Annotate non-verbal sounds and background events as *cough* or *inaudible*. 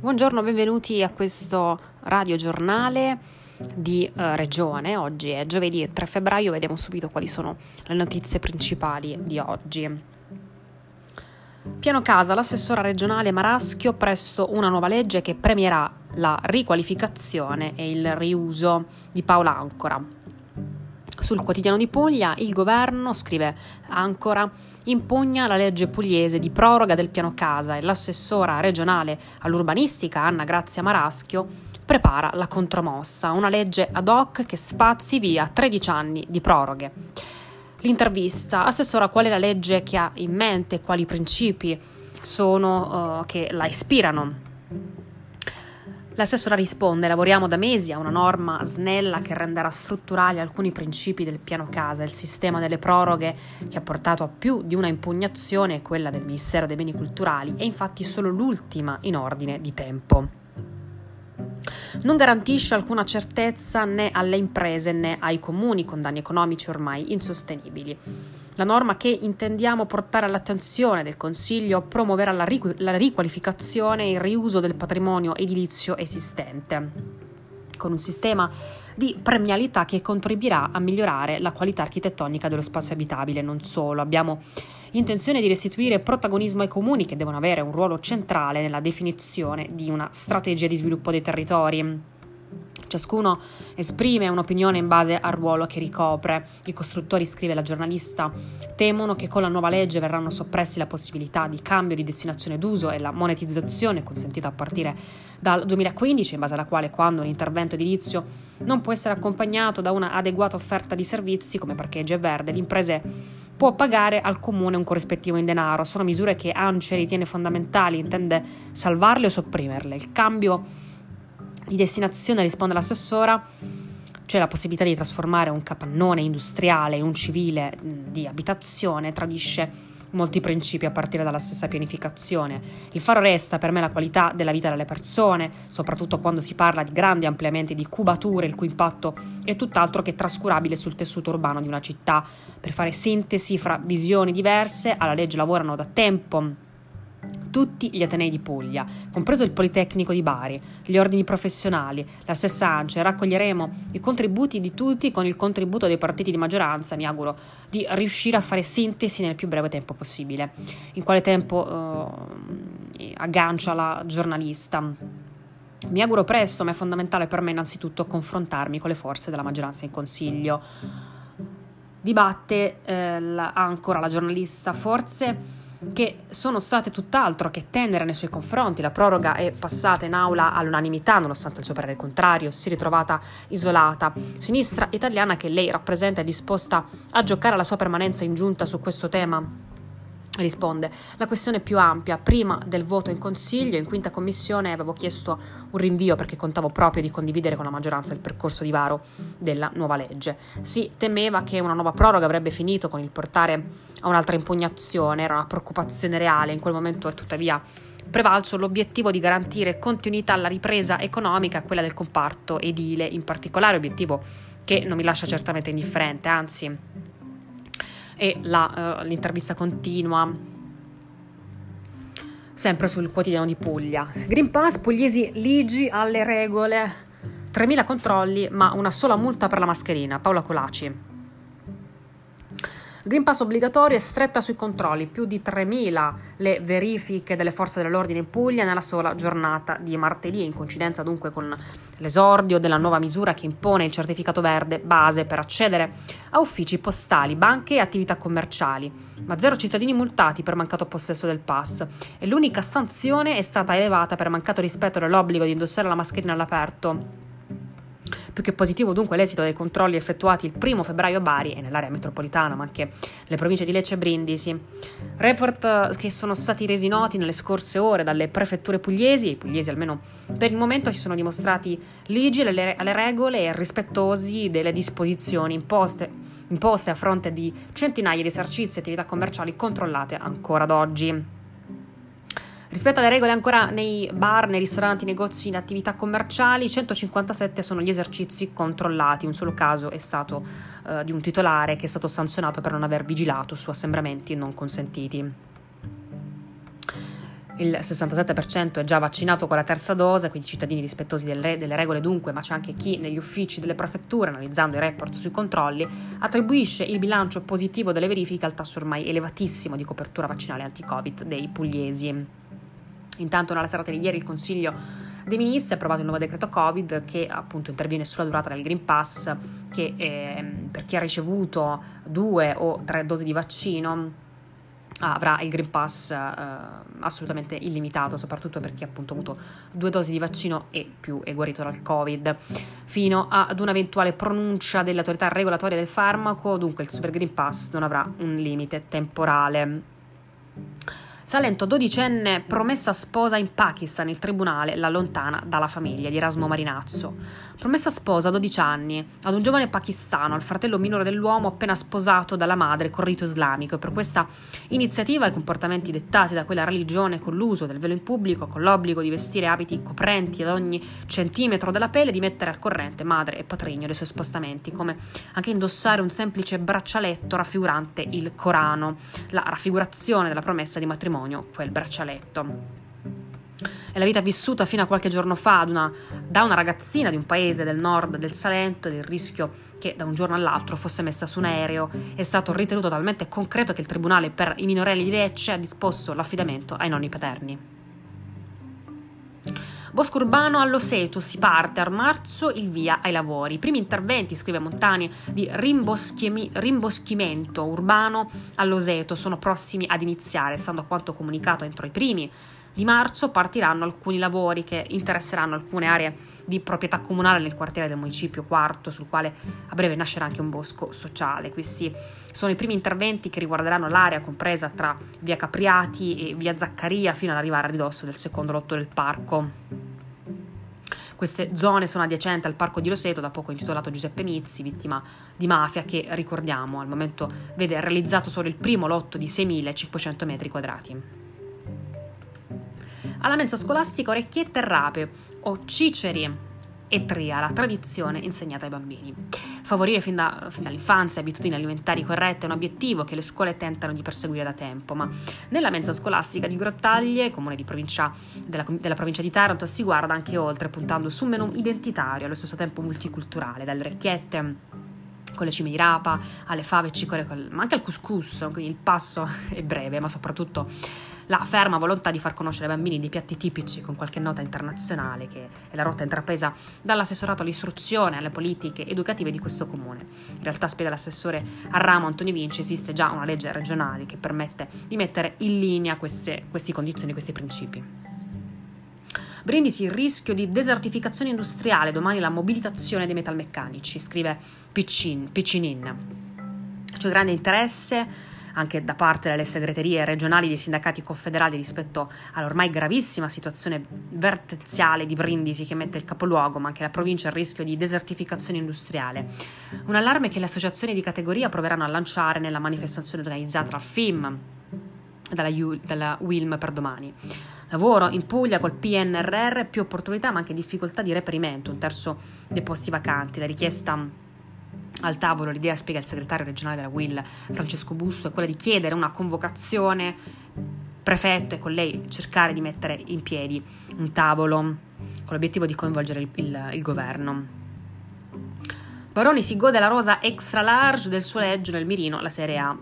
Buongiorno, benvenuti a questo radiogiornale di eh, Regione. Oggi è giovedì 3 febbraio, vediamo subito quali sono le notizie principali di oggi. Piano casa, l'assessora regionale Maraschio presto una nuova legge che premierà la riqualificazione e il riuso di Paola Ancora. Sul quotidiano di Puglia il governo, scrive Ancora, impugna la legge pugliese di proroga del piano casa e l'assessora regionale all'urbanistica Anna Grazia Maraschio prepara la contromossa, una legge ad hoc che spazi via 13 anni di proroghe. L'intervista, assessora, qual è la legge che ha in mente, quali principi sono uh, che la ispirano? L'assessora risponde: Lavoriamo da mesi a una norma snella che renderà strutturali alcuni principi del piano casa. Il sistema delle proroghe, che ha portato a più di una impugnazione, quella del Ministero dei Beni Culturali, è infatti solo l'ultima in ordine di tempo. Non garantisce alcuna certezza né alle imprese né ai comuni con danni economici ormai insostenibili. La norma che intendiamo portare all'attenzione del Consiglio promuoverà la, riqu- la riqualificazione e il riuso del patrimonio edilizio esistente, con un sistema di premialità che contribuirà a migliorare la qualità architettonica dello spazio abitabile. Non solo, abbiamo intenzione di restituire protagonismo ai comuni che devono avere un ruolo centrale nella definizione di una strategia di sviluppo dei territori. Ciascuno esprime un'opinione in base al ruolo che ricopre. I costruttori, scrive la giornalista, temono che con la nuova legge verranno soppressi la possibilità di cambio di destinazione d'uso e la monetizzazione consentita a partire dal 2015, in base alla quale quando un intervento edilizio non può essere accompagnato da una adeguata offerta di servizi come parcheggio e verde, l'impresa può pagare al comune un corrispettivo in denaro. Sono misure che ANCE ritiene fondamentali, intende salvarle o sopprimerle. Il cambio di destinazione, risponde l'assessora, c'è la possibilità di trasformare un capannone industriale in un civile di abitazione, tradisce molti principi a partire dalla stessa pianificazione. Il faro resta per me la qualità della vita delle persone, soprattutto quando si parla di grandi ampliamenti di cubature, il cui impatto è tutt'altro che trascurabile sul tessuto urbano di una città. Per fare sintesi fra visioni diverse, alla legge lavorano da tempo tutti gli Atenei di Puglia, compreso il Politecnico di Bari, gli ordini professionali, la stessa ANCE. Raccoglieremo i contributi di tutti con il contributo dei partiti di maggioranza, mi auguro di riuscire a fare sintesi nel più breve tempo possibile. In quale tempo eh, aggancia la giornalista? Mi auguro presto, ma è fondamentale per me innanzitutto confrontarmi con le forze della maggioranza in Consiglio. Dibatte eh, la, ancora la giornalista, forse che sono state tutt'altro che tendere nei suoi confronti. La proroga è passata in aula all'unanimità, nonostante il suo parere contrario, si è ritrovata isolata. Sinistra italiana che lei rappresenta è disposta a giocare la sua permanenza in giunta su questo tema risponde la questione più ampia. Prima del voto in Consiglio, in quinta commissione, avevo chiesto un rinvio perché contavo proprio di condividere con la maggioranza il percorso di varo della nuova legge. Si temeva che una nuova proroga avrebbe finito con il portare a un'altra impugnazione, era una preoccupazione reale, in quel momento è tuttavia prevalso l'obiettivo di garantire continuità alla ripresa economica, quella del comparto edile in particolare, obiettivo che non mi lascia certamente indifferente, anzi e la, uh, l'intervista continua sempre sul quotidiano di Puglia. Green Pass, pugliesi ligi alle regole, 3.000 controlli ma una sola multa per la mascherina. Paola Colaci. Green Pass obbligatorio e stretta sui controlli, più di 3.000 le verifiche delle forze dell'ordine in Puglia nella sola giornata di martedì, in coincidenza dunque con l'esordio della nuova misura che impone il certificato verde base per accedere a uffici postali, banche e attività commerciali. Ma zero cittadini multati per mancato possesso del pass. E l'unica sanzione è stata elevata per mancato rispetto dell'obbligo di indossare la mascherina all'aperto più che positivo dunque l'esito dei controlli effettuati il primo febbraio a Bari e nell'area metropolitana, ma anche nelle province di Lecce e Brindisi. Report eh, che sono stati resi noti nelle scorse ore dalle prefetture pugliesi, i pugliesi almeno per il momento si sono dimostrati ligi alle, alle regole e rispettosi delle disposizioni imposte, imposte a fronte di centinaia di esercizi e attività commerciali controllate ancora ad oggi. Rispetto alle regole ancora nei bar, nei ristoranti, negozi, in attività commerciali, 157 sono gli esercizi controllati. Un solo caso è stato uh, di un titolare che è stato sanzionato per non aver vigilato su assembramenti non consentiti. il 67% è già vaccinato con la terza dose, quindi cittadini rispettosi delle, regole dunque, ma c'è anche chi negli uffici delle prefetture, analizzando i report sui controlli, attribuisce il bilancio positivo delle verifiche al tasso ormai elevatissimo di copertura vaccinale anti-Covid dei pugliesi. Intanto nella serata di ieri il Consiglio dei Ministri ha approvato il nuovo decreto Covid che appunto interviene sulla durata del Green Pass che eh, per chi ha ricevuto due o tre dosi di vaccino avrà il Green Pass eh, assolutamente illimitato, soprattutto per chi ha avuto due dosi di vaccino e più è guarito dal Covid, fino ad un'eventuale pronuncia dell'autorità regolatoria del farmaco, dunque il Super Green Pass non avrà un limite temporale. Salento, dodicenne, promessa sposa in Pakistan, il tribunale l'allontana dalla famiglia di Erasmo Marinazzo. Promessa sposa a 12 anni ad un giovane pakistano, al fratello minore dell'uomo appena sposato dalla madre con rito islamico e per questa iniziativa i comportamenti dettati da quella religione con l'uso del velo in pubblico, con l'obbligo di vestire abiti coprenti ad ogni centimetro della pelle, di mettere al corrente madre e patrigno dei suoi spostamenti, come anche indossare un semplice braccialetto raffigurante il Corano, la raffigurazione della promessa di matrimonio matrimonio quel braccialetto. È la vita vissuta fino a qualche giorno fa una, da una ragazzina di un paese del nord del Salento ed il rischio che da un giorno all'altro fosse messa su un aereo è stato ritenuto talmente concreto che il Tribunale per i minorelli di Lecce ha disposto l'affidamento ai nonni paterni. Bosco Urbano all'Oseto si parte a marzo il via ai lavori. I primi interventi, scrive Montani, di rimboschimento urbano all'Oseto sono prossimi ad iniziare, stando a quanto comunicato entro i primi di marzo partiranno alcuni lavori che interesseranno alcune aree di proprietà comunale nel quartiere del municipio quarto, sul quale a breve nascerà anche un bosco sociale. Questi sono i primi interventi che riguarderanno l'area compresa tra via Capriati e via Zaccaria fino ad arrivare a ridosso del secondo lotto del parco. Queste zone sono adiacenti al parco di Roseto, da poco intitolato Giuseppe Mizzi, vittima di mafia, che ricordiamo al momento vede realizzato solo il primo lotto di 6.500 metri quadrati. Alla mensa scolastica orecchiette e rape o ciceri e tria, la tradizione insegnata ai bambini. Favorire fin, da, fin, dall'infanzia abitudini alimentari corrette è un obiettivo che le scuole tentano di perseguire da tempo, ma nella mensa scolastica di Grottaglie, comune di provincia, della, della, provincia di Taranto, si guarda anche oltre, puntando su un menù identitario, allo stesso tempo multiculturale, dalle orecchiette con le cime di rapa, alle fave cicore, ma anche al couscous, quindi il passo *laughs* è breve, ma soprattutto la ferma volontà di far conoscere ai bambini dei piatti tipici con qualche nota internazionale, che è la rotta intrapresa dall'assessorato all'istruzione e alle politiche educative di questo comune. In realtà, spiega l'assessore a ramo Antonio Vinci, esiste già una legge regionale che permette di mettere in linea queste, queste condizioni, questi principi. Brindisi il rischio di desertificazione industriale, domani la mobilitazione dei metalmeccanici, scrive Piccin, Piccinin. C'è grande interesse anche da parte delle segreterie regionali dei sindacati confederali rispetto all'ormai gravissima situazione vertenziale di Brindisi che mette il capoluogo, ma anche la provincia a rischio di desertificazione industriale. Un allarme che le associazioni di categoria proveranno a lanciare nella manifestazione organizzata dal FIM dalla, U, dalla WILM per domani. Lavoro in Puglia col PNRR, più opportunità ma anche difficoltà di reperimento, un terzo dei posti vacanti. La richiesta al tavolo l'idea, spiega il segretario regionale della WIL Francesco Busto, è quella di chiedere una convocazione prefetto e con lei cercare di mettere in piedi un tavolo con l'obiettivo di coinvolgere il, il, il governo. Baroni si gode la rosa extra large del suo leggio nel mirino, la Serie A.